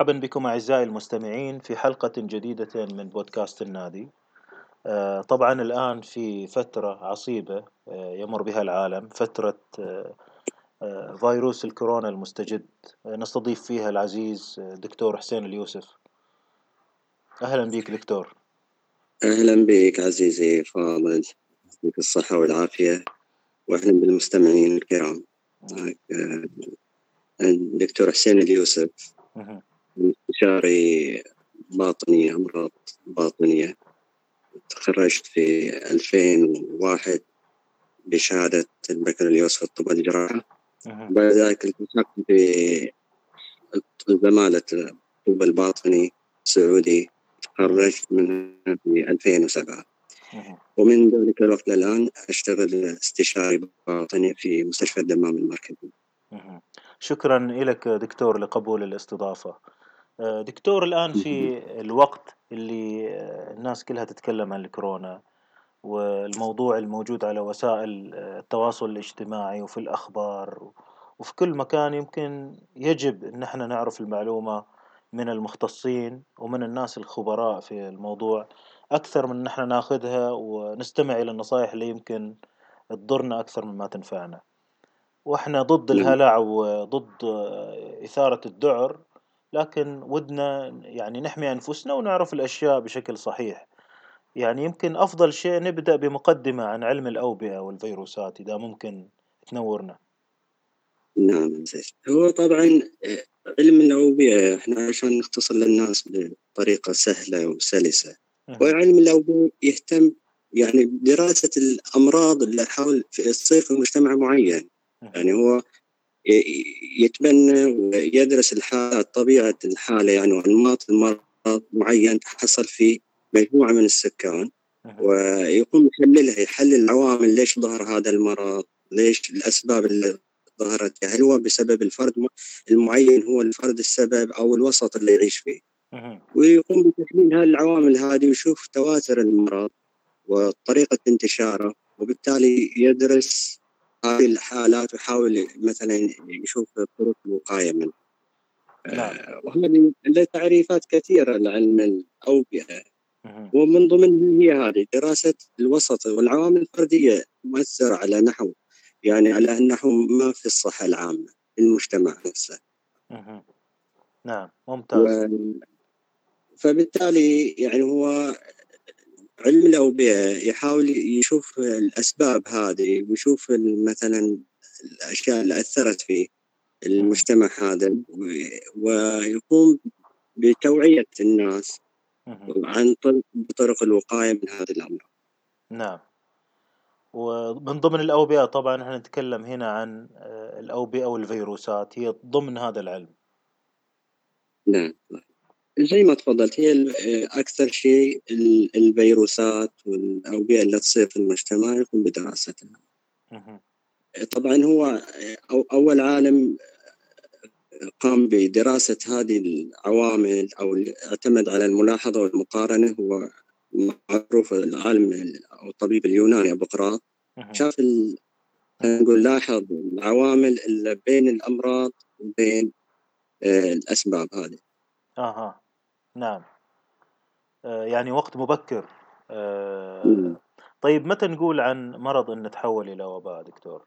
مرحبا بكم أعزائي المستمعين في حلقة جديدة من بودكاست النادي. آه، طبعا الآن في فترة عصيبة آه، يمر بها العالم فترة آه، فيروس الكورونا المستجد. نستضيف فيها العزيز دكتور حسين اليوسف. أهلا بك دكتور. أهلا بك عزيزي فاضل. يعطيك الصحة والعافية. وأهلا بالمستمعين الكرام. الدكتور حسين اليوسف. استشاري باطنية أمراض باطنية. تخرجت في 2001 بشهادة البكالوريوس في الطب والجراحة بعد ذلك التحقت بزمالة الطب الباطني السعودي. تخرجت منها في 2007 ومن ذلك الوقت للآن أشتغل استشاري باطني في مستشفى الدمام المركزي. شكرا لك دكتور لقبول الاستضافة. دكتور الآن في الوقت اللي آه، الناس كلها تتكلم عن الكورونا والموضوع الموجود على وسائل آه، التواصل الاجتماعي وفي الأخبار وفي كل مكان يمكن يجب أن إحنا نعرف المعلومة من المختصين ومن الناس الخبراء في الموضوع أكثر من أن إحنا ناخذها ونستمع إلى النصائح اللي يمكن تضرنا أكثر مما تنفعنا وإحنا ضد. الهلع وضد إثارة الذعر لكن ودنا يعني نحمي أنفسنا ونعرف الأشياء بشكل صحيح. يعني يمكن أفضل شيء نبدأ بمقدمة عن علم الأوبئة والفيروسات إذا ممكن تنورنا. نعم هو طبعا علم الأوبئة إحنا عشان نختصر للناس بطريقة سهلة وسلسة. وعلم الأوبئة يهتم يعني بدراسة الأمراض اللي حول تصير في مجتمع معين. يعني هو يتبنى ويدرس الحالات طبيعة الحالة يعني وأنماط المرض معين تحصل في مجموعة من السكان. ويقوم يحللها يحلل العوامل ليش ظهر هذا المرض ليش الأسباب اللي ظهرت هل هو بسبب الفرد المعين هو الفرد السبب أو الوسط اللي يعيش فيه. ويقوم بتحليل هذه العوامل هذه ويشوف تواتر المرض وطريقة انتشاره وبالتالي يدرس هذه الحالات ويحاول مثلا يشوف طرق الوقايه منها. نعم. آه وهذه له تعريفات كثيرة لعلم الأوبئة ومن ضمنها هي هذه دراسة الوسط والعوامل الفردية مؤثره على نحو يعني على النحو ما في الصحة العامة في المجتمع نفسه. نعم ممتاز. و... فبالتالي يعني هو علم الأوبئة يحاول يشوف الأسباب هذه ويشوف مثلا الأشياء اللي أثرت في المجتمع هذا ويقوم بتوعية الناس عن طرق الوقاية من هذه الأمراض. نعم. ومن ضمن الأوبئة طبعا إحنا نتكلم هنا عن آه، الأوبئة والفيروسات هي ضمن هذا العلم. نعم. زي ما تفضلت هي أكثر شيء الفيروسات والأوبئة اللي تصير في المجتمع يقوم بدراستها. طبعا هو أول عالم قام بدراسة هذه العوامل أو اعتمد على الملاحظة والمقارنة هو معروف العالم أو الطبيب اليوناني ابوقراط شاف نقول لاحظ العوامل اللي بين الأمراض وبين آه، الأسباب هذه. أها نعم. آه، يعني وقت مبكر. آه، طيب متى نقول عن مرض انه تحول إلى وباء دكتور؟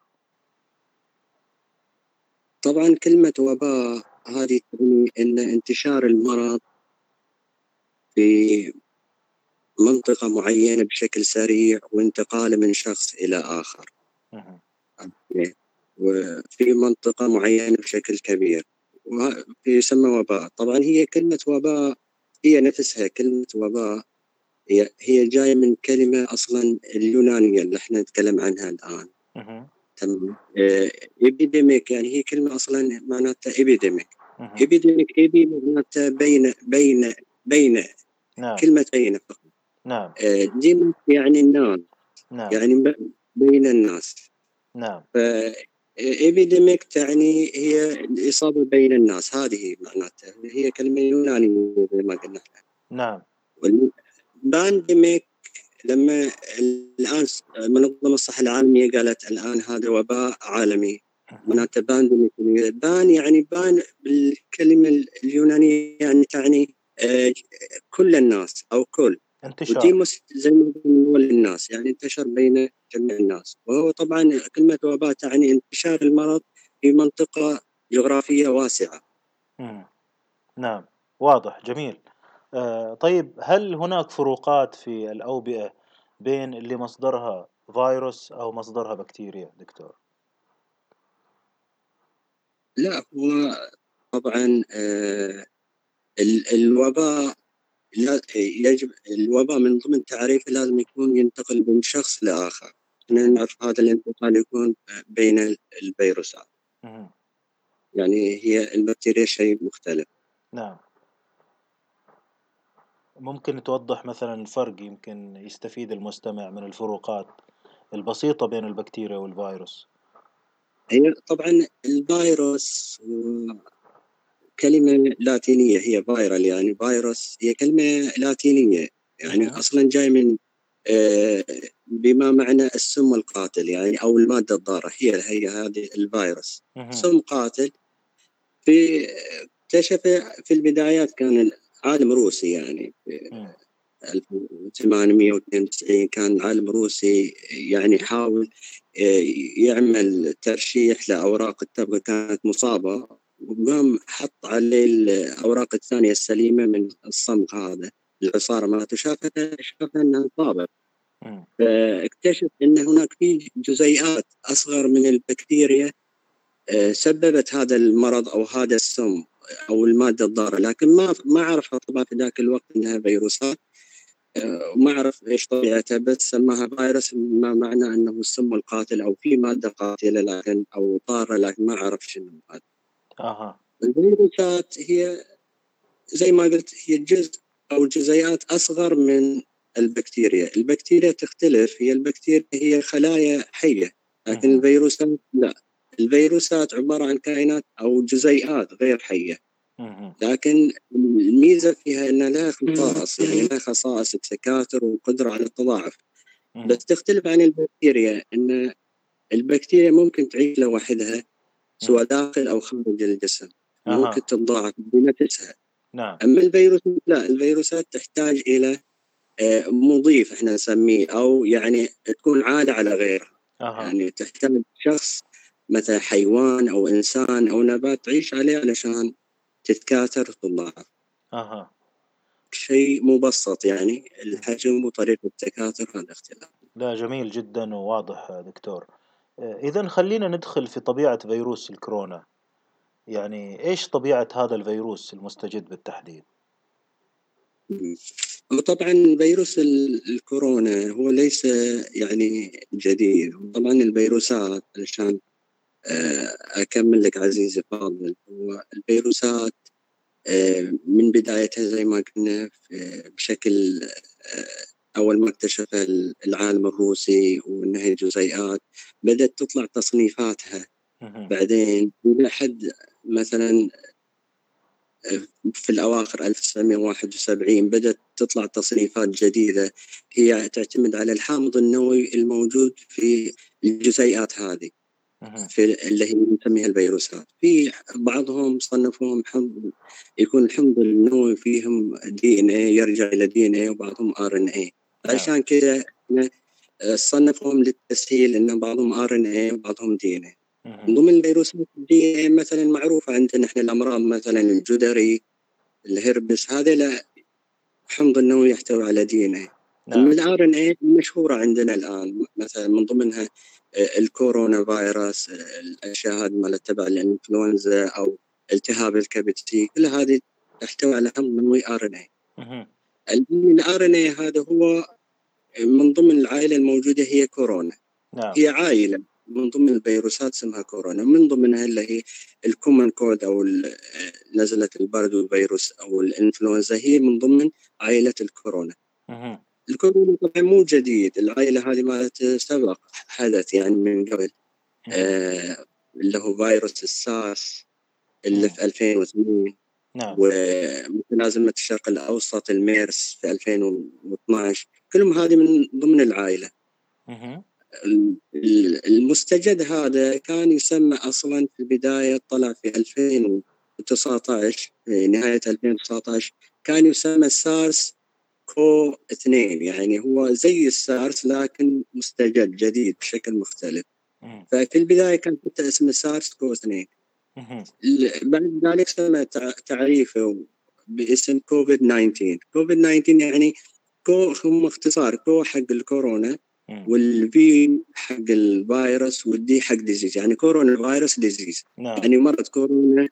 طبعا كلمة وباء هذه تعني إن انتشار المرض في منطقة معينة بشكل سريع وانتقاله من شخص إلى آخر. وفي منطقة معينة بشكل كبير. ويسمى وباء. طبعا هي كلمة وباء هي نفسها كلمة وباء هي هي جاية من كلمة أصلا اليونانية اللي إحنا نتكلم عنها الآن. تمام. epidemic يعني هي كلمة أصلا معناتها epidemic epidemic epi معناتها بين بين بين نعم. كلمة بين فقط. نعم. demic يعني الناس. نعم. يعني بين الناس. نعم. epidemic تعني هي الإصابة بين الناس. هذه معناتها. هي كلمة يونانية زي ما قلنا. نعم. pandemic لما الآن منظمة الصحة العالمية قالت الآن هذا وباء عالمي. معناته بان بان يعني بان بالكلمة اليونانية يعني تعني آه، كل الناس أو كل. انتشار. وديموس زي ما نقول الناس يعني انتشر بين جميع الناس. وهو طبعا كلمه وباء تعني انتشار المرض في منطقة جغرافية واسعة. مم. نعم. واضح. جميل. آه طيب هل هناك فروقات في الأوبئة بين اللي مصدرها فيروس أو مصدرها بكتيريا دكتور؟ لا هو طبعا آه الوباء يجب الوباء من ضمن تعريفه لازم يكون ينتقل من شخص لآخر. نعرف هذا الانتقال يكون بين الفيروسات. يعني هي البكتيريا شيء مختلف. نعم. ممكن توضح مثلا الفرق يمكن يستفيد المستمع من الفروقات البسيطة بين البكتيريا والفيروس؟ هي طبعا الفيروس كلمة لاتينية هي فايرال يعني فيروس هي كلمة لاتينية يعني أه. أصلا جاي من آه، بما معنى السم القاتل يعني أو المادة الضارة هي هي هذه الفيروس أه. سم قاتل في اكتشف في البدايات كان عالم روسي يعني في 1892 كان عالم روسي يعني يحاول آه، يعمل ترشيح لأوراق التبغ كانت مصابة وقام حط عليه الأوراق الثانية السليمة من الصمغ هذا العصارة مالته. شافها شافها أنها انصابت فاكتشف أن هناك في جزيئات أصغر من البكتيريا آه، سببت هذا المرض أو هذا السم أو المادة الضارة. لكن ما ما عرف طبعا في ذاك الوقت أنها فيروسات. وما عرف إيش طبيعتها بس سماها فيروس. ما معنى إنه السم القاتل أو في مادة قاتلة لكن أو ضارة لكن ما عرف شنو هذا. أها. الفيروسات هي زي ما قلت هي جزء أو جزيئات أصغر من البكتيريا، البكتيريا تختلف هي البكتيريا هي خلايا حية لكن الفيروسات لا. الفيروسات عبارة عن كائنات أو جزيئات غير حية. لكن الميزة فيها انها لها خصائص يعني لها خصائص التكاثر وقدره على التضاعف. بس تختلف عن البكتيريا إن البكتيريا ممكن تعيش لوحدها سواء داخل أو خارج الجسم ممكن تتضاعف بنفسها نعم. أما الفيروسات لا الفيروسات تحتاج إلى آه، مضيف إحنا نسميه أو يعني تكون عادة على غيرها. أه. يعني تحتاج شخص مثلا حيوان أو إنسان أو نبات تعيش عليه علشان تتكاثر وتتضاعف أها. شيء مبسط يعني الحجم وطريقة التكاثر هذا اختلاف لا جميل جدا وواضح دكتور. اذا خلينا ندخل في طبيعة فيروس الكورونا. يعني إيش طبيعة هذا الفيروس المستجد بالتحديد؟ طبعا فيروس الكورونا هو ليس يعني جديد. طبعا الفيروسات علشان آه، أكمل لك عزيزي فاضل هو الفيروسات آه، من بدايتها زي ما قلنا بشكل آه، أول ما اكتشف العالم الروسي وأنها جزيئات بدأت تطلع تصنيفاتها. بعدين لحد مثلا في الأواخر 1971 بدأت تطلع تصنيفات جديدة. هي تعتمد على الحامض النووي الموجود في الجزيئات هذه في اللي هي نسميها الفيروسات. في بعضهم صنفوهم حمض يكون الحمض النووي فيهم دي ان اي يرجع إلى دي ان اي وبعضهم ار ان اي عشان كذا صنفهم للتسهيل إن بعضهم آر إن اي وبعضهم دي إن اي من ضمن الفيروسات DNA مثلا معروفة عندنا إحنا الأمراض مثلا الجدري الهربس هذا لا حمض النووي يحتوي على DNA نعم. ال RNA مشهورة عندنا الآن مثلا من ضمنها ال corona virus الأشياء هذه مالت تبع الإنفلونزا أو التهاب الكبد C كل هذه تحتوي على حمض منوي آر إن اي الآر إن اي هذا هو من ضمن العائلة الموجودة هي كورونا. نعم. هي عائلة من ضمن الفيروسات اسمها كورونا. من ضمنها اللي هي ال common cold أو نزله البرد والفيروس أو الإنفلونزا. هي من ضمن عائلة الكورونا. الكورونا طبعا مو جديد. العائلة هذه مالت سبق حدث يعني من قبل. آه اللي هو فيروس السارس اللي في 2008 نعم. ومتلازمة الشرق الأوسط الميرس في 2012 كلهم هذه من ضمن العائلة. المستجد هذا كان يسمى أصلا في البداية طلع في 2019 في نهاية 2019 كان يسمى سارس كو 2 يعني هو زي السارس لكن مستجد جديد بشكل مختلف. ففي البداية كان حتى اسمه سارس كو 2 بعد ذلك تم تعريفه باسم كوفيد 19 كوفيد 19 يعني CO هم اختصار CO حق الكورونا وال VI حق الفيروس وال D حق disease يعني corona virus disease نعم. يعني مرض كورونا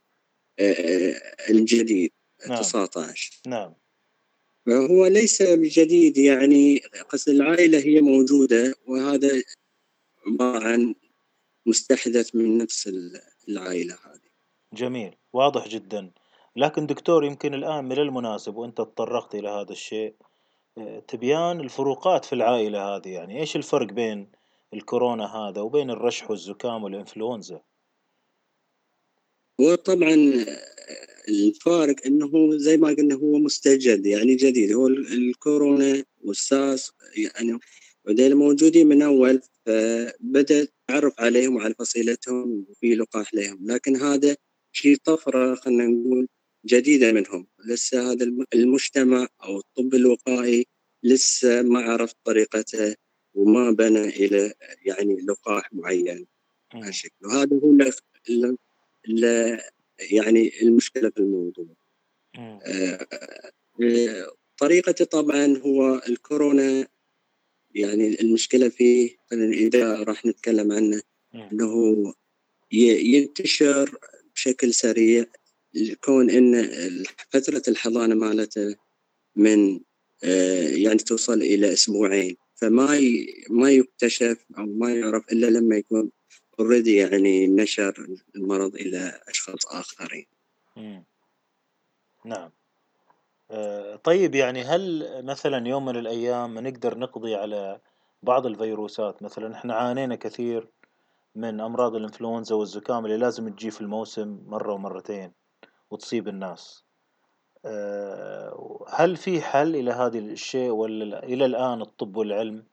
آه، آه، الجديد نعم. 19 نعم. فهو ليس بجديد يعني قصد العائلة هي موجودة وهذا عبارة عن مستحدث من نفس العائلة. هذه جميل واضح جدا. لكن دكتور يمكن الآن من المناسب وأنت تطرقت إلى هذا الشيء تبيان الفروقات في العائلة هذه. يعني إيش الفرق بين الكورونا هذا وبين الرشح والزكام والإنفلونزا؟ وطبعا الفارق إنه زي ما قلنا هو مستجد يعني جديد. هو الكورونا والساس يعني وديل موجودين من أول فبدا التعرف عليهم وعلى فصيلتهم وفي لقاح لهم. لكن هذا شيء طفرة خلينا نقول جديدة منهم. لسه هذا المجتمع أو الطب الوقائي لسه ما عرف طريقته وما بنى إلى يعني لقاح معين. شكل وهذا هو يعني المشكلة في الموضوع. آه، آه، طريقته طبعا هو الكورونا. يعني المشكلة فيه إذا راح نتكلم عنه أنه ينتشر بشكل سريع كون إن فترة الحضانة مالته من آه، يعني توصل إلى أسبوعين فما ما يكتشف أو ما يعرف إلا لما يكون اوريدي يعني نشر المرض إلى أشخاص آخرين. نعم. آه، طيب يعني هل مثلا يوم من الأيام نقدر نقضي على بعض الفيروسات مثلا إحنا عانينا كثير من أمراض الإنفلونزا والزكام اللي لازم تجي في الموسم مرة ومرتين وتصيب الناس. آه، هل في حل إلى هذا الشيء ولا إلى الآن الطب والعلم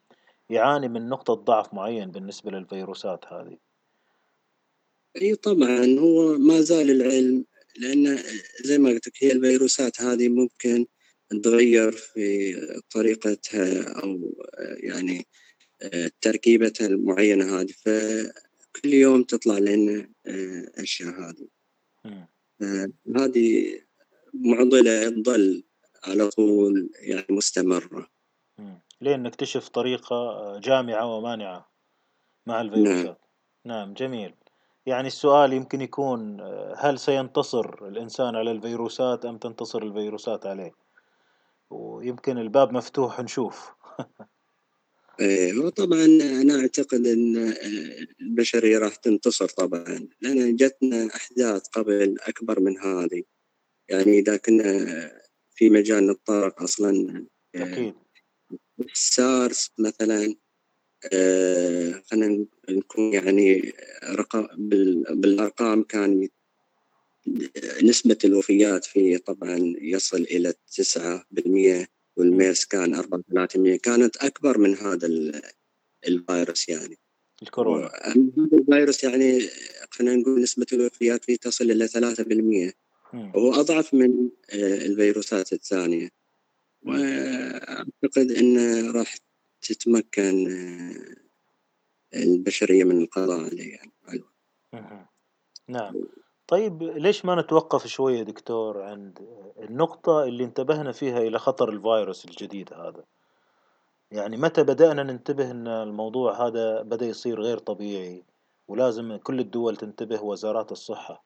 يعاني من نقطة ضعف معين بالنسبة للفيروسات هذه؟ إي طبعا هو ما زال العلم لأن زي ما قلت لك هي الفيروسات هذه ممكن تغير في طريقتها أو يعني تركيبتها المعينة هذه. فكل يوم تطلع لنا اشياء هذه. هذه معضلة تظل على طول يعني مستمرة. لين نكتشف طريقة جامعة ومانعة مع الفيروسات. نعم. نعم جميل. يعني السؤال يمكن يكون هل سينتصر الإنسان على الفيروسات أم تنتصر الفيروسات عليه؟ ويمكن الباب مفتوح نشوف. وطبعا أنا أعتقد أن البشريه راح تنتصر طبعا. لأن جتنا أحداث قبل أكبر من هذه. يعني إذا كنا في مجال نتطرق أصلا أكيد. السارس مثلا آه خلينا نكون يعني رقم بالأرقام كان نسبة الوفيات فيه طبعا يصل إلى 9% والميرس كان 3400 كانت أكبر من هذا الفيروس يعني. الكورونا. الفيروس يعني خلينا نقول نسبة الوفيات فيه تصل إلى 3% وهو أضعف من آه، الفيروسات الثانية. وأعتقد أنه راح تتمكن آه، البشرية من القضاء عليه يعني. نعم. طيب ليش ما نتوقف شوية دكتور عند النقطة اللي انتبهنا فيها إلى خطر الفيروس الجديد هذا؟ يعني متى بدأنا ننتبه أن الموضوع هذا بدأ يصير غير طبيعي ولازم كل الدول تنتبه وزارات الصحة؟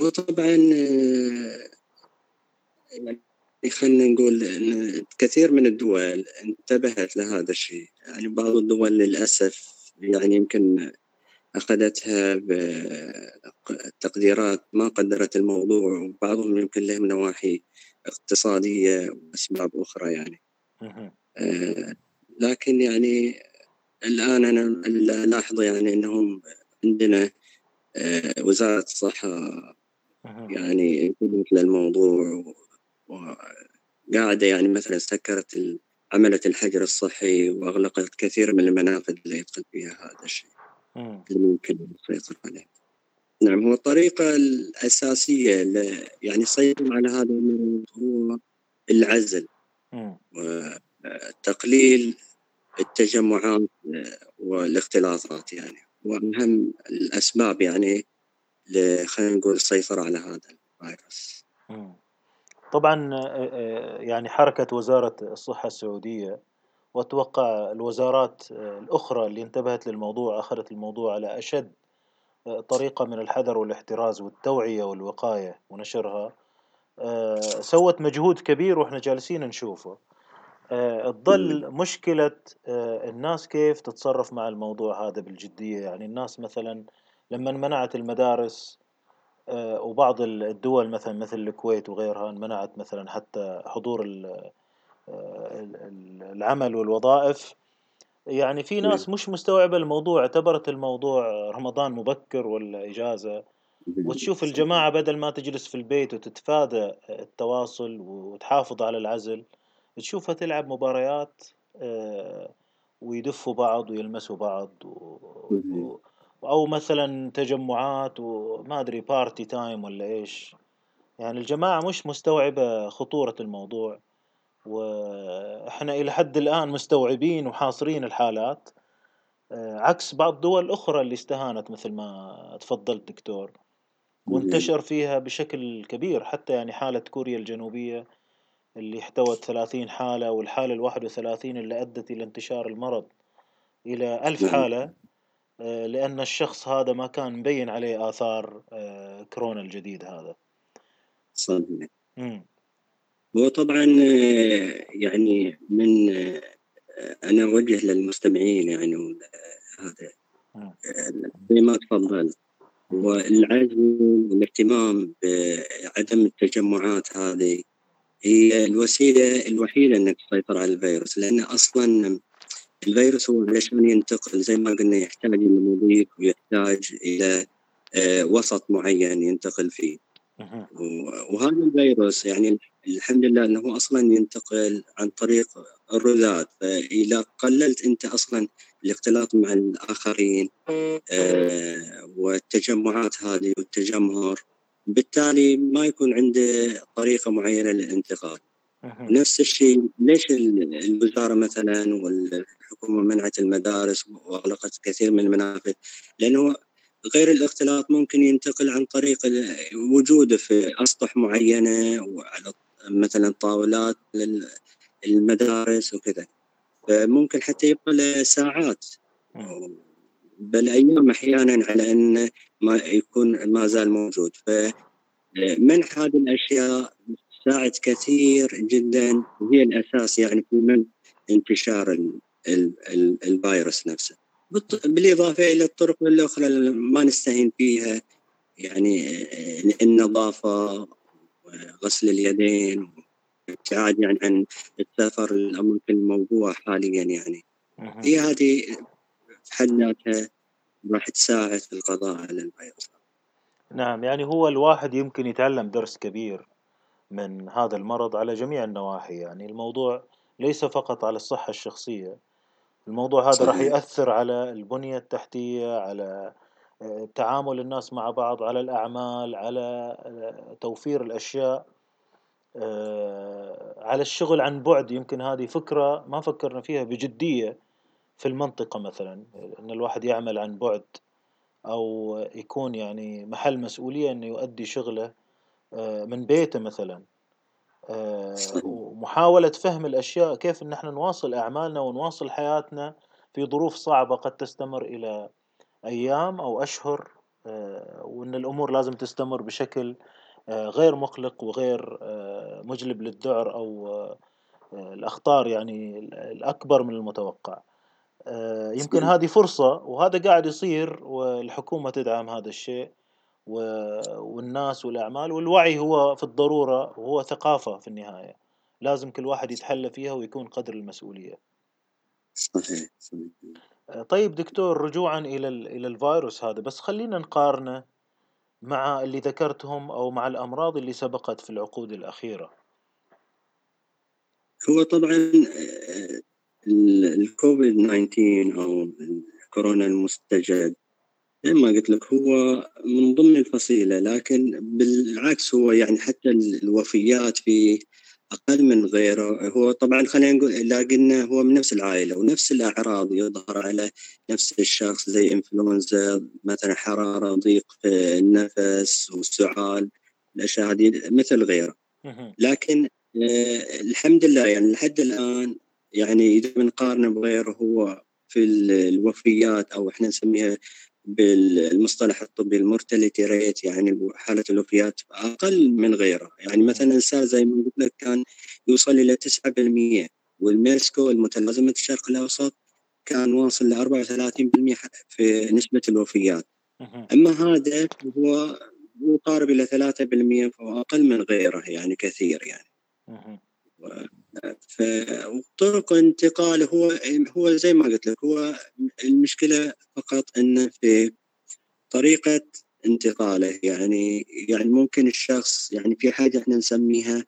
وطبعا يعني خلينا نقول إن كثير من الدول انتبهت لهذا الشيء. يعني بعض الدول للأسف يعني يمكن أخذتها بتقديرات ما قدرت الموضوع وبعضهم يمكن لهم نواحي اقتصادية وأسباب أخرى يعني. آه لكن يعني الآن أنا ألاحظ يعني أنهم عندنا آه وزارة الصحة يعني انتبهت للموضوع وقاعدة يعني مثلا سكرت عملت الحجر الصحي وأغلقت كثير من المنافذ اللي يدخل فيها هذا الشيء. اللي ممكن يسيطر عليه نعم هو الطريقة الأساسية يعني يسيطر على هذا المرض هو العزل وتقليل التجمعات والاختلاطات يعني. وأهم الأسباب يعني خلينا نقول السيطرة على هذا الفيروس. طبعا آه، آه، يعني حركة وزارة الصحة السعودية وأتوقع الوزارات آه، الأخرى اللي انتبهت للموضوع أخذت الموضوع على أشد طريقة من الحذر والاحتراز والتوعية والوقاية ونشرها. سوت مجهود كبير وإحنا جالسين نشوفه. تظل مشكلة الناس كيف تتصرف مع الموضوع هذا بالجدية؟ يعني الناس مثلا لما منعت المدارس آه، وبعض الدول مثلا مثل الكويت وغيرها منعت مثلا حتى حضور آه، العمل والوظائف. يعني في ناس مش مستوعبة الموضوع اعتبرت الموضوع رمضان مبكر ولا إجازة؟ وتشوف الجماعة بدل ما تجلس في البيت وتتفادى التواصل وتحافظ على العزل تشوفها تلعب مباريات آه، ويدفوا بعض ويلمسوا بعض و... أو مثلا تجمعات وما أدري party time ولا إيش. يعني الجماعة مش مستوعبة خطورة الموضوع. وإحنا إلى حد الآن مستوعبين وحاصرين الحالات. آه، عكس بعض الدول الاخرى اللي استهانت مثل ما تفضلت دكتور. وانتشر فيها بشكل كبير حتى يعني حالة كوريا الجنوبية اللي احتوت 30 حالة والحالة الواحد وثلاثين اللي أدت إلى انتشار المرض إلى ألف حالة آه، لأن الشخص هذا ما كان مبين عليه آثار آه، كورونا الجديد هذا. صحيح. هو طبعا آه، يعني من أنا أوجه للمستمعين يعني هذا زي ما تفضل. والعزم والاهتمام بعدم التجمعات هذه هي الوسيلة الوحيدة إنك تسيطر على الفيروس لأن أصلا الفيروس هو علشان ينتقل زي ما قلنا يحتاج إلى مضيق ويحتاج إلى آه، وسط معين ينتقل فيه. وهذا الفيروس يعني الحمد لله أنه أصلا ينتقل عن طريق الرذاذ فإذا قللت أنت أصلا الاختلاط مع الآخرين آه، والتجمعات هذه والتجمهر بالتالي ما يكون عنده طريقة معينة للانتقال نفس الشيء ليش الوزارة مثلا والحكومة منعت المدارس وأغلقت كثير من المنافذ؟ لأنه غير الاختلاط ممكن ينتقل عن طريق وجوده في أسطح معينة وعلى مثلا طاولات للمدارس وكذا. فممكن حتى يبقى ساعات. بل أيام أحيانا على أن ما يكون ما زال موجود. فمنع هذه الأشياء تساعد كثير جدا. وهي الأساس يعني في من انتشار الفيروس نفسه. بالإضافة إلى الطرق الأخرى اللي ما نستهين فيها يعني النظافة وغسل اليدين والابتعاد يعني عن السفر الاماكن الموضوعه حاليا يعني. هي هذه في حد ذاتها راح تساعد في القضاء على الفيروس نعم يعني هو الواحد يمكن يتعلم درس كبير من هذا المرض على جميع النواحي. يعني الموضوع ليس فقط على الصحة الشخصية الموضوع هذا صحيح. راح يأثر على البنية التحتية على تعامل الناس مع بعض على الأعمال على آه، توفير الأشياء آه، على الشغل عن بعد. يمكن هذه فكرة ما فكرنا فيها بجدية في المنطقة مثلا أن الواحد يعمل عن بعد أو يكون يعني محل مسؤولية أنه يؤدي شغله آه، من بيته مثلا. ومحاولة فهم الأشياء كيف أن إحنا نواصل أعمالنا ونواصل حياتنا في ظروف صعبة قد تستمر إلى أيام أو أشهر آه، وأن الأمور لازم تستمر بشكل غير مقلق وغير مجلب للذعر أو الأخطار يعني الأكبر من المتوقع. يمكن هذه فرصة وهذا قاعد يصير والحكومة تدعم هذا الشيء والناس والأعمال والوعي هو في الضرورة وهو ثقافة في النهاية. لازم كل واحد يتحلى فيها ويكون قدر المسؤولية. صحيح, صحيح. طيب دكتور رجوعا إلى إلى الفيروس هذا بس خلينا نقارنه مع اللي ذكرتهم أو مع الأمراض اللي سبقت في العقود الأخيرة هو طبعا الكوفيد 19 أو الكورونا المستجد زي ما قلت لك هو من ضمن الفصيلة لكن بالعكس هو يعني حتى الوفيات فيه أقل من غيره. هو طبعا خلينا نقول قلنا هو من نفس العائلة ونفس الأعراض يظهر على نفس الشخص زي إنفلونزا مثلا حرارة ضيق في النفس وسعال الأشياء هذه مثل غيره. لكن آه الحمد لله يعني لحد الآن يعني إذا بنقارنه بغيره هو في الوفيات أو إحنا نسميها بالمصطلح الطبي المورتاليتي ريت يعني حالة الوفيات أقل من غيره. يعني مثلا سار زي ما قلت لك كان يوصل إلى 9% والميرسكو المتلازمة الشرق الأوسط كان واصل ل 34% في نسبة الوفيات. أما هذا هو يقارب إلى 3% فهو أقل من غيره يعني كثير يعني. فطرق انتقال هو هو زي ما قلت لك هو المشكلة فقط انه في طريقة انتقاله. يعني يعني ممكن الشخص يعني في حاجة إحنا نسميها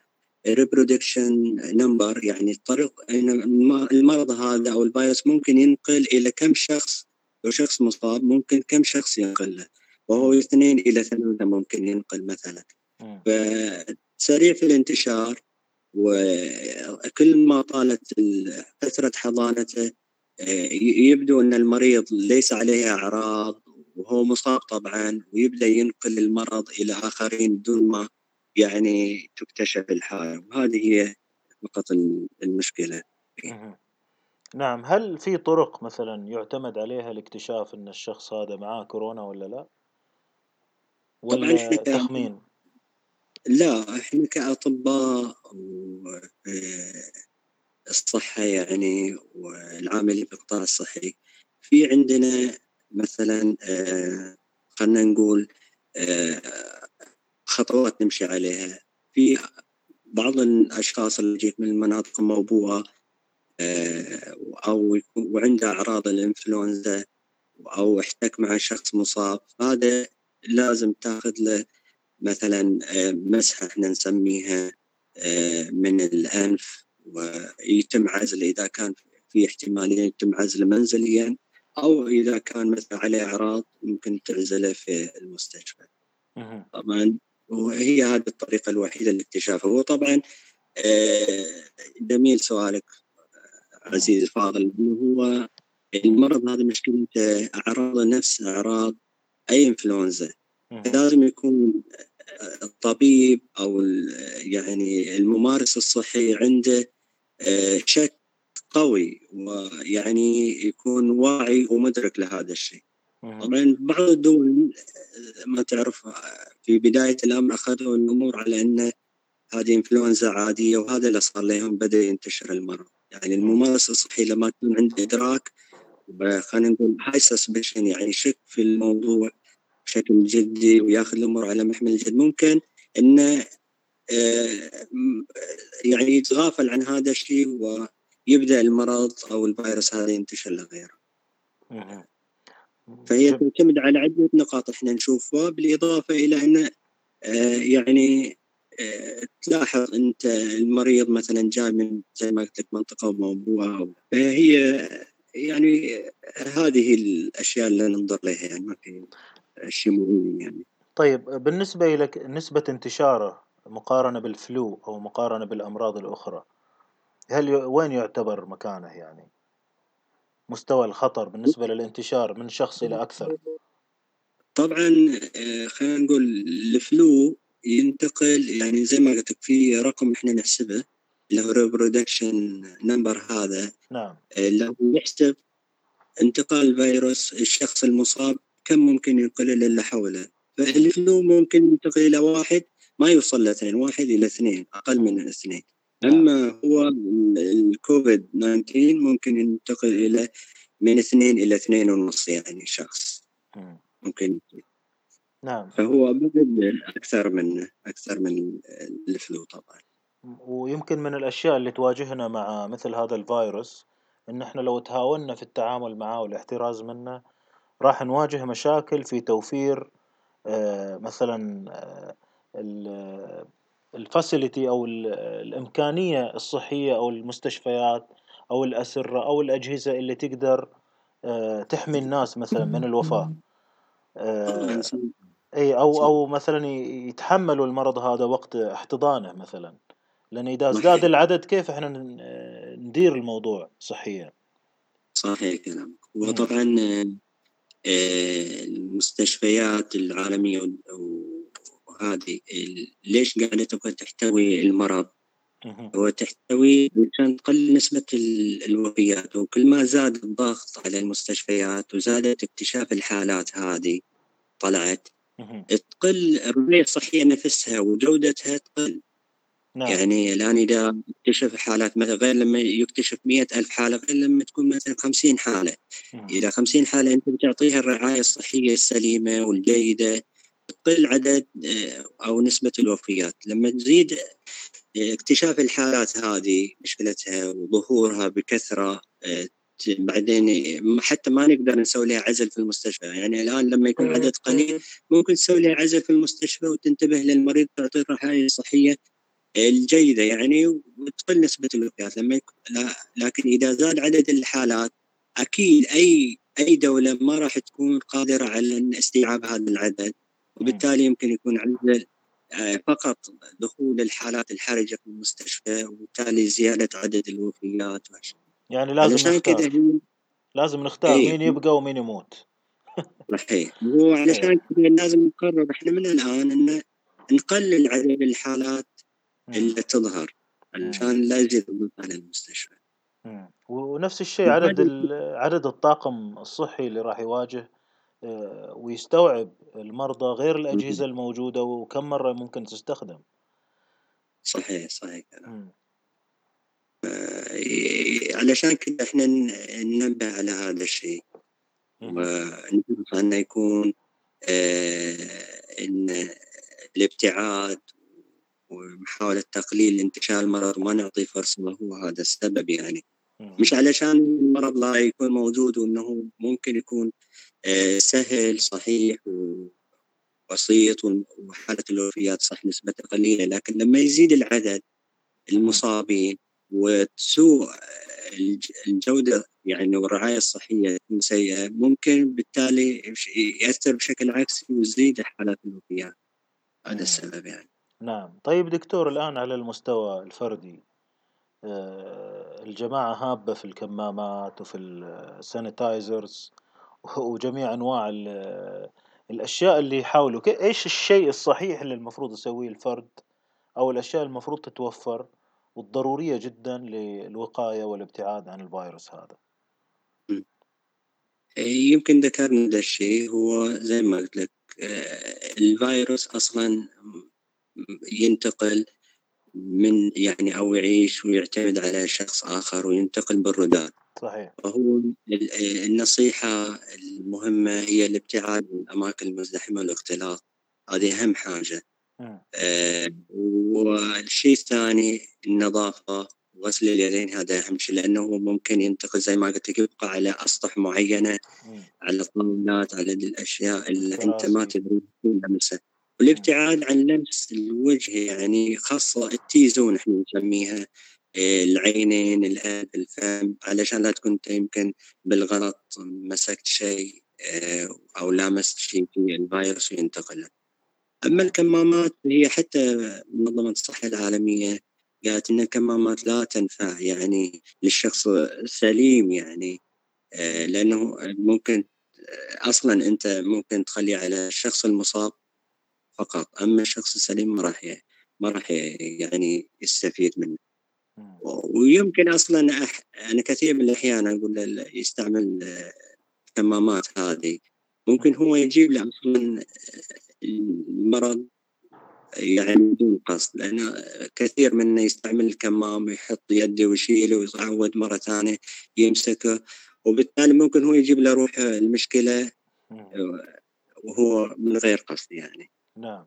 reproduction number يعني الطريق المرض هذا أو الفيروس ممكن ينقل إلى كم شخص لو شخص مصاب ممكن كم شخص ينقل له. وهو اثنين إلى ثلاثة ممكن ينقل مثلا. فسريع في الانتشار وكل ما طالت فترة حضانته آه، يبدو أن المريض ليس عليه أعراض وهو مصاب طبعا ويبدأ ينقل المرض إلى آخرين دون ما يعني تكتشف الحالة. وهذه هي فقط المشكلة. نعم. هل في طرق مثلا يعتمد عليها لاكتشاف أن الشخص هذا معاه كورونا ولا لا؟ ولا تخمين؟ لا إحنا كأطباء الصحة يعني والعاملين في القطاع الصحي في عندنا مثلا آه، خلينا نقول آه، خطوات نمشي عليها. في بعض الأشخاص اللي جيت من المناطق الموبوءه آه، أو وعنده أعراض الإنفلونزا أو احتك مع شخص مصاب هذا لازم تاخذ له مثلا آه، مسحة إحنا نسميها آه، من الأنف ويتم عزل إذا كان في احتماليه يتم عزله منزليا أو إذا كان مثلا عليه أعراض ممكن تعزله في المستشفى. طبعا وهي هذه الطريقة الوحيدة لاكتشافه هو طبعا آه، جميل سؤالك عزيزي الفاضل هو المرض هذا مشكلته أعراضه نفس أعراض أي إنفلونزا. لازم يكون الطبيب أو يعني الممارس الصحي عنده آه، شك قوي ويعني يكون واعي ومدرك لهذا الشيء. طبعا بعض الدول آه، ما تعرف في بداية الأمر أخذوا الأمور على إن هذه إنفلونزا عادية وهذا اللي صار لهم بدأ ينتشر المرض. يعني الممارس الصحي لما يكون عنده إدراك خلينا نقول هاي سسبشن يعني شك في الموضوع بشكل جدي وياخذ الأمور على محمل الجد. ممكن انه آه، يعني يتغافل عن هذا الشيء ويبدأ المرض أو الفيروس هذا ينتشر لغيره. فهي تعتمد على عدة نقاط إحنا نشوفها بالإضافة إلى إن آه، يعني آه، تلاحظ أنت المريض مثلا جاي من زي ما قلت لك منطقة موبوءه فهي يعني هذه الأشياء اللي ننظر لها يعني ما في شيء مهم يعني. طيب بالنسبة لك نسبة انتشاره مقارنة بال flu أو مقارنة بالأمراض الأخرى هل ي... وين يعتبر مكانه يعني؟ مستوى الخطر بالنسبة للانتشار من شخص إلى أكثر. طبعا آه، خلينا نقول ال flu ينتقل يعني زي ما قلت في رقم إحنا نحسبه اللي هو reproduction number هذا. نعم. آه، لو يحسب انتقال الفيروس الشخص المصاب كم ممكن ينقل اللي حوله؟ فالفلو ممكن ينتقل إلى واحد ما يوصل لاثنين واحد إلى اثنين أقل من الاثنين. نعم. أما هو الكوفيد 19 ممكن ينتقل إلى من اثنين إلى اثنين ونص يعني شخص. ممكن. نعم. فهو أكثر من أكثر من الفلو طبعا. ويمكن من الأشياء اللي تواجهنا مع مثل هذا الفيروس إن إحنا لو تهاوننا في التعامل معه والاحتراز منه راح نواجه مشاكل في توفير آه، مثلا آه، الفاسيلتي أو الإمكانية الصحية أو المستشفيات أو الأسرة أو الأجهزة اللي تقدر آه، تحمي الناس مثلا من الوفاة. آه، إي أو أو مثلا يتحملوا المرض هذا وقت احتضانه مثلا. لأن إذا ازداد العدد كيف إحنا ندير الموضوع صحيا؟ صحيح كلامك. وطبعا آه، المستشفيات العالمية وهذه ليش قاعدة تبغى تحتوي المرض؟ هو تحتوي عشان تقلل نسبة الوفيات وكل ما زاد الضغط على المستشفيات وزادت اكتشاف الحالات هذه طلعت تقل الرعاية الصحية نفسها وجودتها تقل. نعم. يعني الآن إذا اكتشف حالات مثلا غير لما يكتشف مئة ألف حالة غير لما تكون مثلا خمسين حالة مم. إذا خمسين حالة أنت بتعطيها الرعاية الصحية السليمة والجيدة تقل عدد آه، أو نسبة الوفيات لما تزيد آه، اكتشاف الحالات هذه مشكلتها وظهورها بكثرة آه، بعدين حتى ما نقدر نسوي لها عزل في المستشفى يعني الآن لما يكون عدد قليل ممكن تسوي لها عزل في المستشفى وتنتبه للمريض تعطيه الرعايه الصحيه الجيدة يعني وتقل نسبة الوفيات لما يكون لا لكن إذا زاد عدد الحالات أكيد اي أي دولة ما راح تكون قادرة على استيعاب هذا العدد وبالتالي يمكن يكون عزل آه، فقط دخول الحالات الحرجة في المستشفى وبالتالي زيادة عدد الوفيات وهالشيء يعني لازم نختار لازم نختار إيه. مين يبقى ومين يموت صحيح هو علشان إيه. كذا لازم نقرر إحنا من الآن إن نقلل عدد الحالات اللي تظهر علشان لا الضغط على المستشفى. ونفس الشيء عدد عدد الطاقم الصحي اللي راح يواجه آه، ويستوعب المرضى غير الأجهزة الموجودة وكم مرة ممكن تستخدم. صحيح صحيح كلام. علشان كذا إحنا ننبه على هذا الشيء. ونحرص إنه يكون آه، إن الابتعاد ومحاولة تقليل انتشار المرض وما نعطي فرصة هو هذا السبب يعني. مش علشان المرض لا يكون موجود وإنه ممكن يكون آه، سهل صحيح وبسيط وحالة الوفيات صح نسبتها قليلة لكن لما يزيد العدد المصابين وتسوء الجودة يعني والرعاية الصحية تكون سيئة ممكن بالتالي يأثر بشكل عكسي ويزيد حالات الوفيات. هذا السبب يعني. نعم. طيب دكتور الآن على المستوى الفردي آه، الجماعة هابة في الكمامات وفي السانيتايزرز وجميع أنواع الأشياء اللي يحاولوا إيش الشيء الصحيح اللي المفروض يسويه الفرد أو الأشياء المفروض تتوفر والضرورية جدا للوقاية والابتعاد عن الفيروس هذا؟ يمكن ذكرنا ذا الشيء. هو زي ما قلت لك آه، الفيروس أصلا ينتقل من يعني أو يعيش ويعتمد على شخص آخر وينتقل بالرداد صحيح. فهو النصيحة المهمة هي الابتعاد عن الأماكن المزدحمة والاختلاط. هذه أهم حاجة. آه والشيء الثاني النظافة غسل اليدين هذا أهم شيء لأنه ممكن ينتقل زي ما قلت لك يبقى على أسطح معينة مم. على الطاولات على الأشياء اللي أنت ما تدري تلمسها. والابتعاد عن لمس الوجه يعني خاصة التي زون إحنا نسميها آه، العينين الأنف الفم علشان لا تكون يمكن بالغلط مسكت شيء آه، أو لامست شيء في الفيروس وينتقل. أما الكمامات هي حتى منظمة الصحة العالمية قالت إن الكمامات لا تنفع يعني للشخص السليم يعني آه، لأنه ممكن أصلا أنت ممكن تخليه على الشخص المصاب فقط. أما الشخص السليم ما راح ما راح يعني يستفيد منه. ويمكن أصلا أح... أنا كثير من الأحيان أقول يستعمل الكمامات هذه. ممكن هو يجيب له أصلا المرض يعني بدون قصد لأن كثير منا يستعمل الكمام ويحط يده ويشيله ويتعود مرة ثانية يمسكه. وبالتالي ممكن هو يجيب له روح المشكلة وهو من غير قصد يعني. نعم.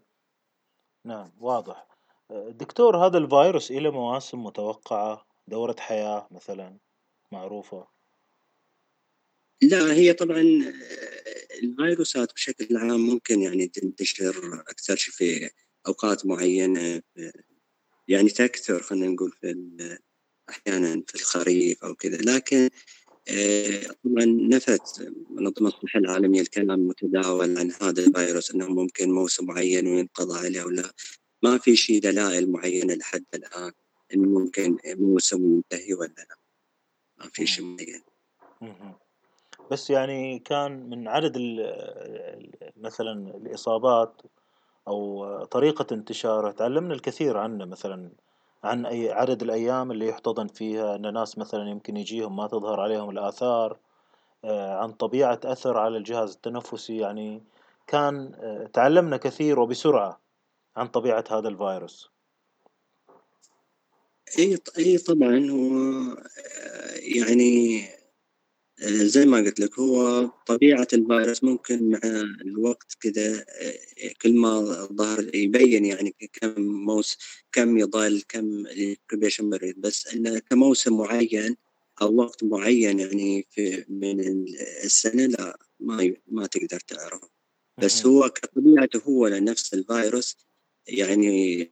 نعم واضح. دكتور هذا الفيروس له مواسم متوقعة دورة حياة مثلا معروفة؟ لا هي طبعا الفيروسات بشكل عام ممكن يعني تنتشر أكثر شيء في أوقات معينة يعني تكثر خلينا نقول في أحيانا في الخريف أو كذا لكن طبعا نفت منظمة الصحة العالمية الكلام متداول عن هذا الفيروس أنه ممكن موسم معين وينقضى عليه ولا ما في شيء دلائل معينة لحد الآن إنه ممكن موسم ينتهي ولا لا. ما في شيء معين. بس يعني كان من عدد مثلا الإصابات أو طريقة انتشاره تعلمنا الكثير عنه مثلا عن أي عدد الأيام اللي يحتضن فيها أن ناس مثلا يمكن يجيهم ما تظهر عليهم الآثار آه، عن طبيعة أثر على الجهاز التنفسي. يعني كان آه، تعلمنا كثير وبسرعة عن طبيعة هذا الفيروس. اي اي طبعا هو آه، يعني زي ما قلت لك هو طبيعة الفيروس ممكن مع الوقت كذا آه، كل ما ظهر يبين يعني كم موس كم يضل كم ال incubation period. بس انه كموسم معين أو وقت معين يعني في من السنة لا ما ما تقدر تعرف بس هو كطبيعته هو لنفس الفيروس يعني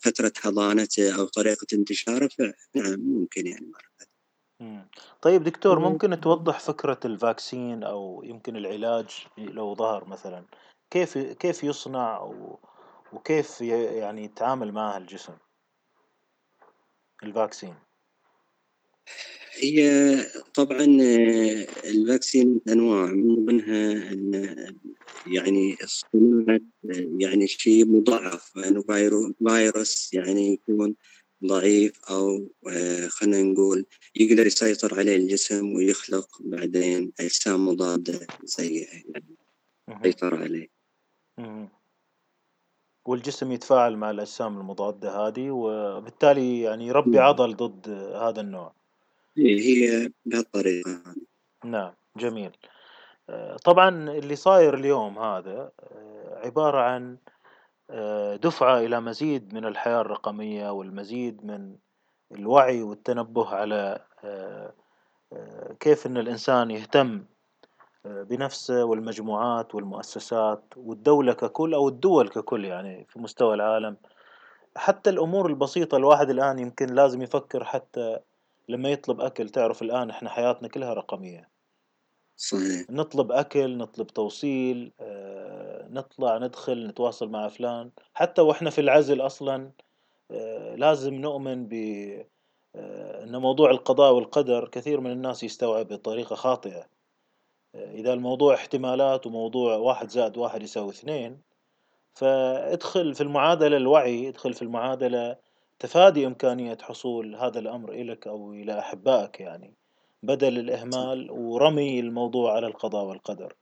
فترة حضانته أو طريقة انتشاره فنعم ممكن يعني طيب دكتور ممكن توضح فكرة ال vaccine أو يمكن العلاج لو ظهر مثلا؟ كيف كيف يصنع وكيف يعني يتعامل معه الجسم؟ ال vaccine. هي طبعا الفاكسين أنواع من ضمنها يعني صناعة يعني شيء مضاعف يعني فيروس يعني يكون ضعيف أو آه، خلينا نقول يقدر يسيطر عليه الجسم ويخلق بعدين أجسام مضادة زيه يعني يسيطر عليه. والجسم يتفاعل مع الأجسام المضادة هذه وبالتالي يعني يربي عضل ضد هذا النوع. هي بهالطريقة. نعم جميل. آه، طبعا اللي صاير اليوم هذا آه، عبارة عن دفعة إلى مزيد من الحياة الرقمية والمزيد من الوعي والتنبه على كيف أن الإنسان يهتم بنفسه والمجموعات والمؤسسات والدولة ككل أو الدول ككل يعني في مستوى العالم. حتى الأمور البسيطة الواحد الآن يمكن لازم يفكر حتى لما يطلب أكل. تعرف الآن إحنا حياتنا كلها رقمية. صحيح. نطلب أكل نطلب توصيل آه، نطلع ندخل نتواصل مع فلان. حتى وإحنا في العزل أصلا آه، لازم نؤمن ب آه، أن موضوع القضاء والقدر كثير من الناس يستوعب بطريقة خاطئة. إذا الموضوع احتمالات وموضوع واحد زائد واحد يساوي اثنين فادخل في المعادلة الوعي ادخل في المعادلة تفادي إمكانية حصول هذا الأمر إلك أو إلى أحبائك يعني بدل الإهمال ورمي الموضوع على القضاء والقدر.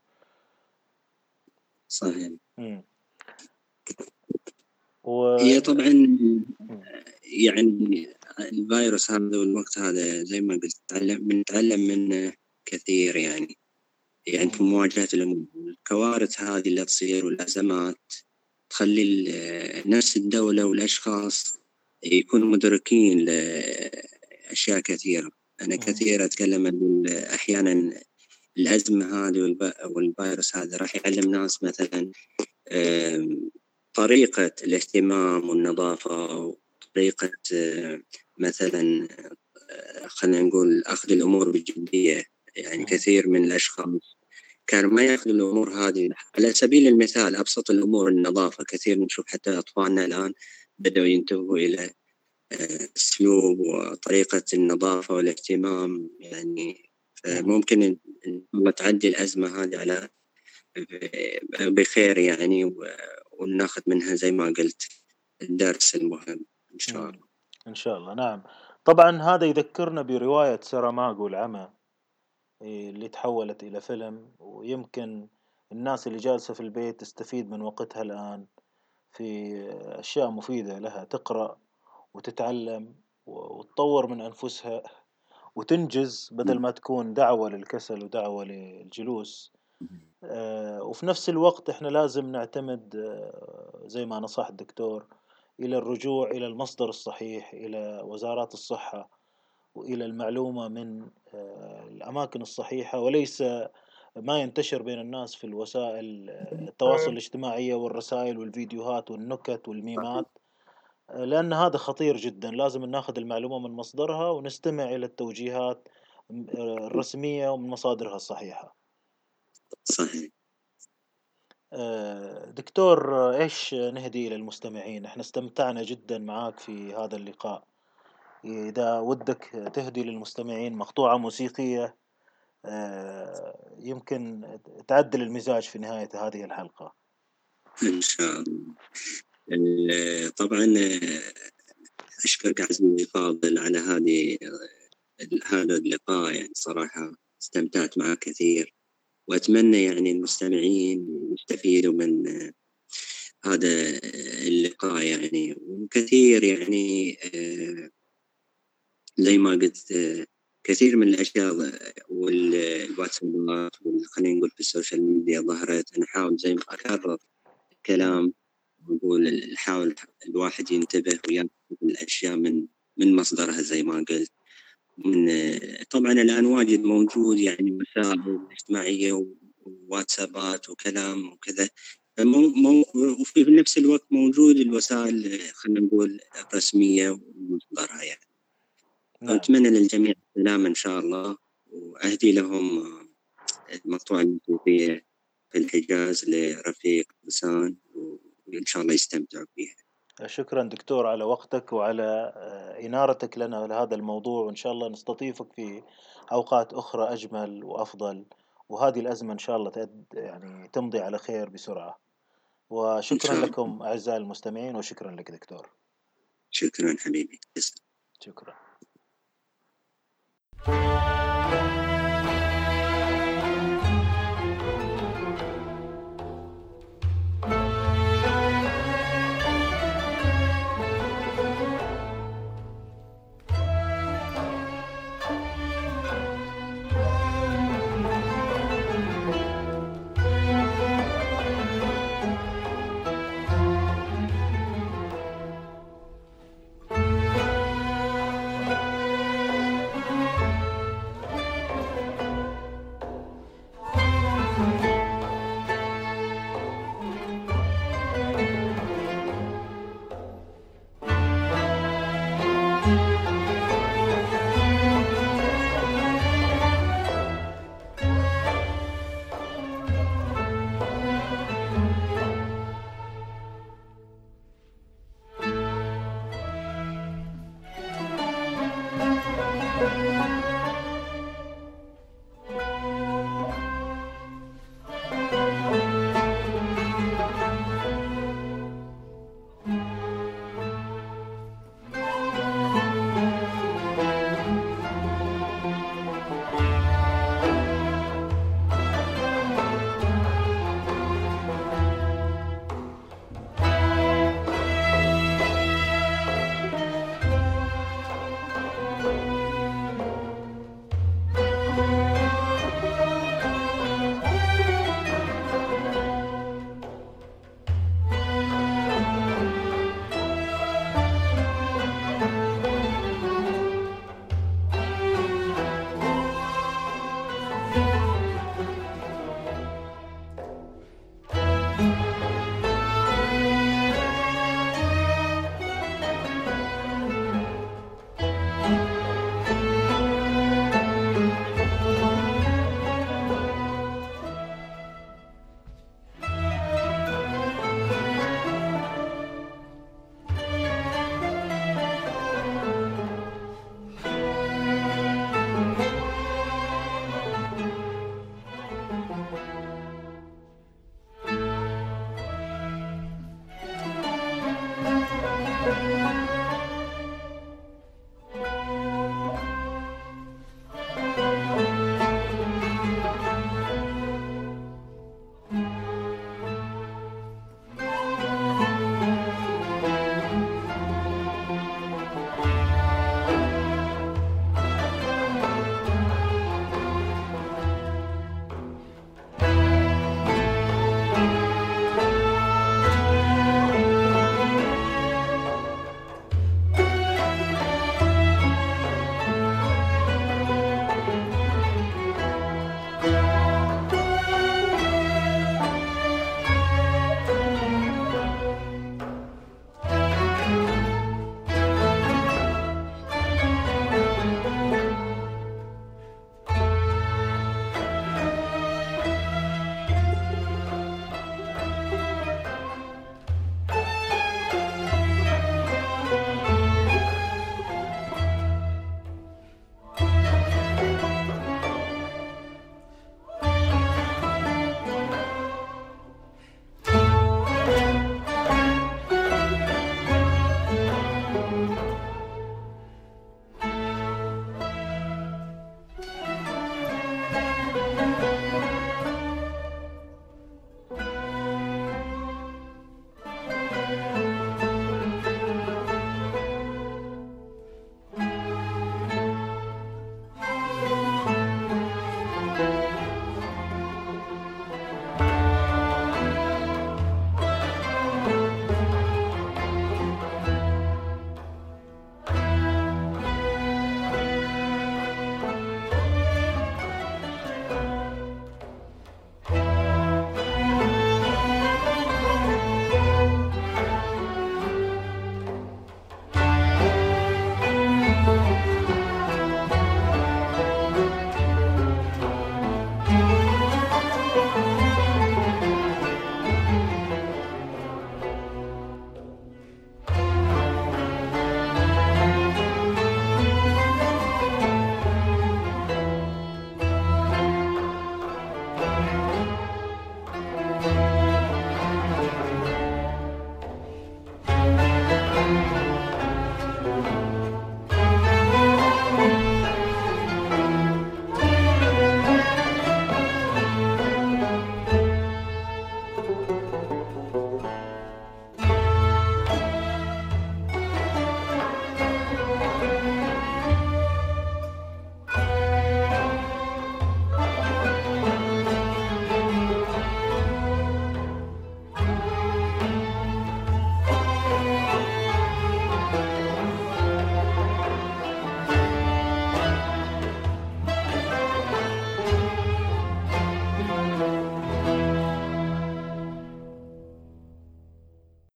صحيح. و... هي طبعا يعني الفيروس هذا والوقت هذا زي ما قلت تعلم بنتعلم منه كثير يعني. يعني في مواجهة الأمور. الكوارث هذه اللي تصير والأزمات تخلي نفس الدولة والأشخاص يكونوا مدركين لأشياء كثيرة. أنا كثير أتكلم عن أحيانا الأزمة هذه والفيروس هذا راح يعلم ناس مثلا طريقة الاهتمام والنظافة وطريقة مثلا خلينا نقول أخذ الأمور بجدية يعني كثير من الأشخاص كانوا ما يأخذوا الأمور هذه. على سبيل المثال أبسط الأمور النظافة كثير نشوف حتى أطفالنا الآن بدأوا ينتبهوا إلى أسلوب وطريقة النظافة والاهتمام يعني ممكن تعدي الأزمة هذه على بخير يعني وناخذ منها زي ما قلت الدرس المهم إن شاء الله. إن شاء الله نعم. طبعا هذا يذكرنا برواية سراماغو العمى اللي تحولت إلى فيلم ويمكن الناس اللي جالسة في البيت تستفيد من وقتها الآن في أشياء مفيدة لها تقرأ وتتعلم وتطور من أنفسها. وتنجز بدل ما تكون دعوة للكسل ودعوة للجلوس. آه، وفي نفس الوقت إحنا لازم نعتمد آه، زي ما نصح الدكتور إلى الرجوع إلى المصدر الصحيح إلى وزارات الصحة وإلى المعلومة من آه، الأماكن الصحيحة. وليس ما ينتشر بين الناس في الوسائل التواصل الاجتماعية والرسائل والفيديوهات والنكت والميمات. لأن هذا خطير جدًا، لازم ناخذ المعلومة من مصدرها ونستمع إلى التوجيهات الرسمية ومن مصادرها الصحيحة. صحيح. دكتور إيش نهدي للمستمعين؟ إحنا استمتعنا جدًا معاك في هذا اللقاء، إذا ودك تهدي للمستمعين مقطوعة موسيقية يمكن تعدل المزاج في نهاية هذه الحلقة. إن شاء الله. طبعًا أشكرك عزيزي الفاضل على هذه هذا اللقاء. يعني صراحة استمتعت معك كثير. وأتمنى يعني المستمعين يستفيدوا من هذا اللقاء يعني. وكثير يعني آه، زي ما قلت آه، كثير من الأشياء والواتسابات خلينا نقول في السوشيال ميديا ظهرت. أنا احاول زي ما أكرر الكلام ونقول نحاول الواحد ينتبه وياخذ الأشياء من من مصدرها زي ما قلت. من طبعا الآن واجد موجود يعني وسائل اجتماعية وواتسابات وكلام وكذا. مو وفي نفس الوقت موجود الوسائل خلينا نقول الرسمية ومصدرها يعني. نعم. أتمنى للجميع السلامة إن شاء الله. وأهدي لهم المقطوعه الموسيقيه في الحجاز لرفيق حسان. وان شاء الله يستمتعوا فيها. شكرا دكتور على وقتك وعلى آه، إنارتك لنا لهذا الموضوع وإن شاء الله نستضيفك في أوقات أخرى أجمل وأفضل. وهذه الأزمة إن شاء الله يعني تمضي على خير بسرعة. وشكرا لكم أعزائي المستمعين وشكرا لك دكتور. شكرا حبيبي. شكرا.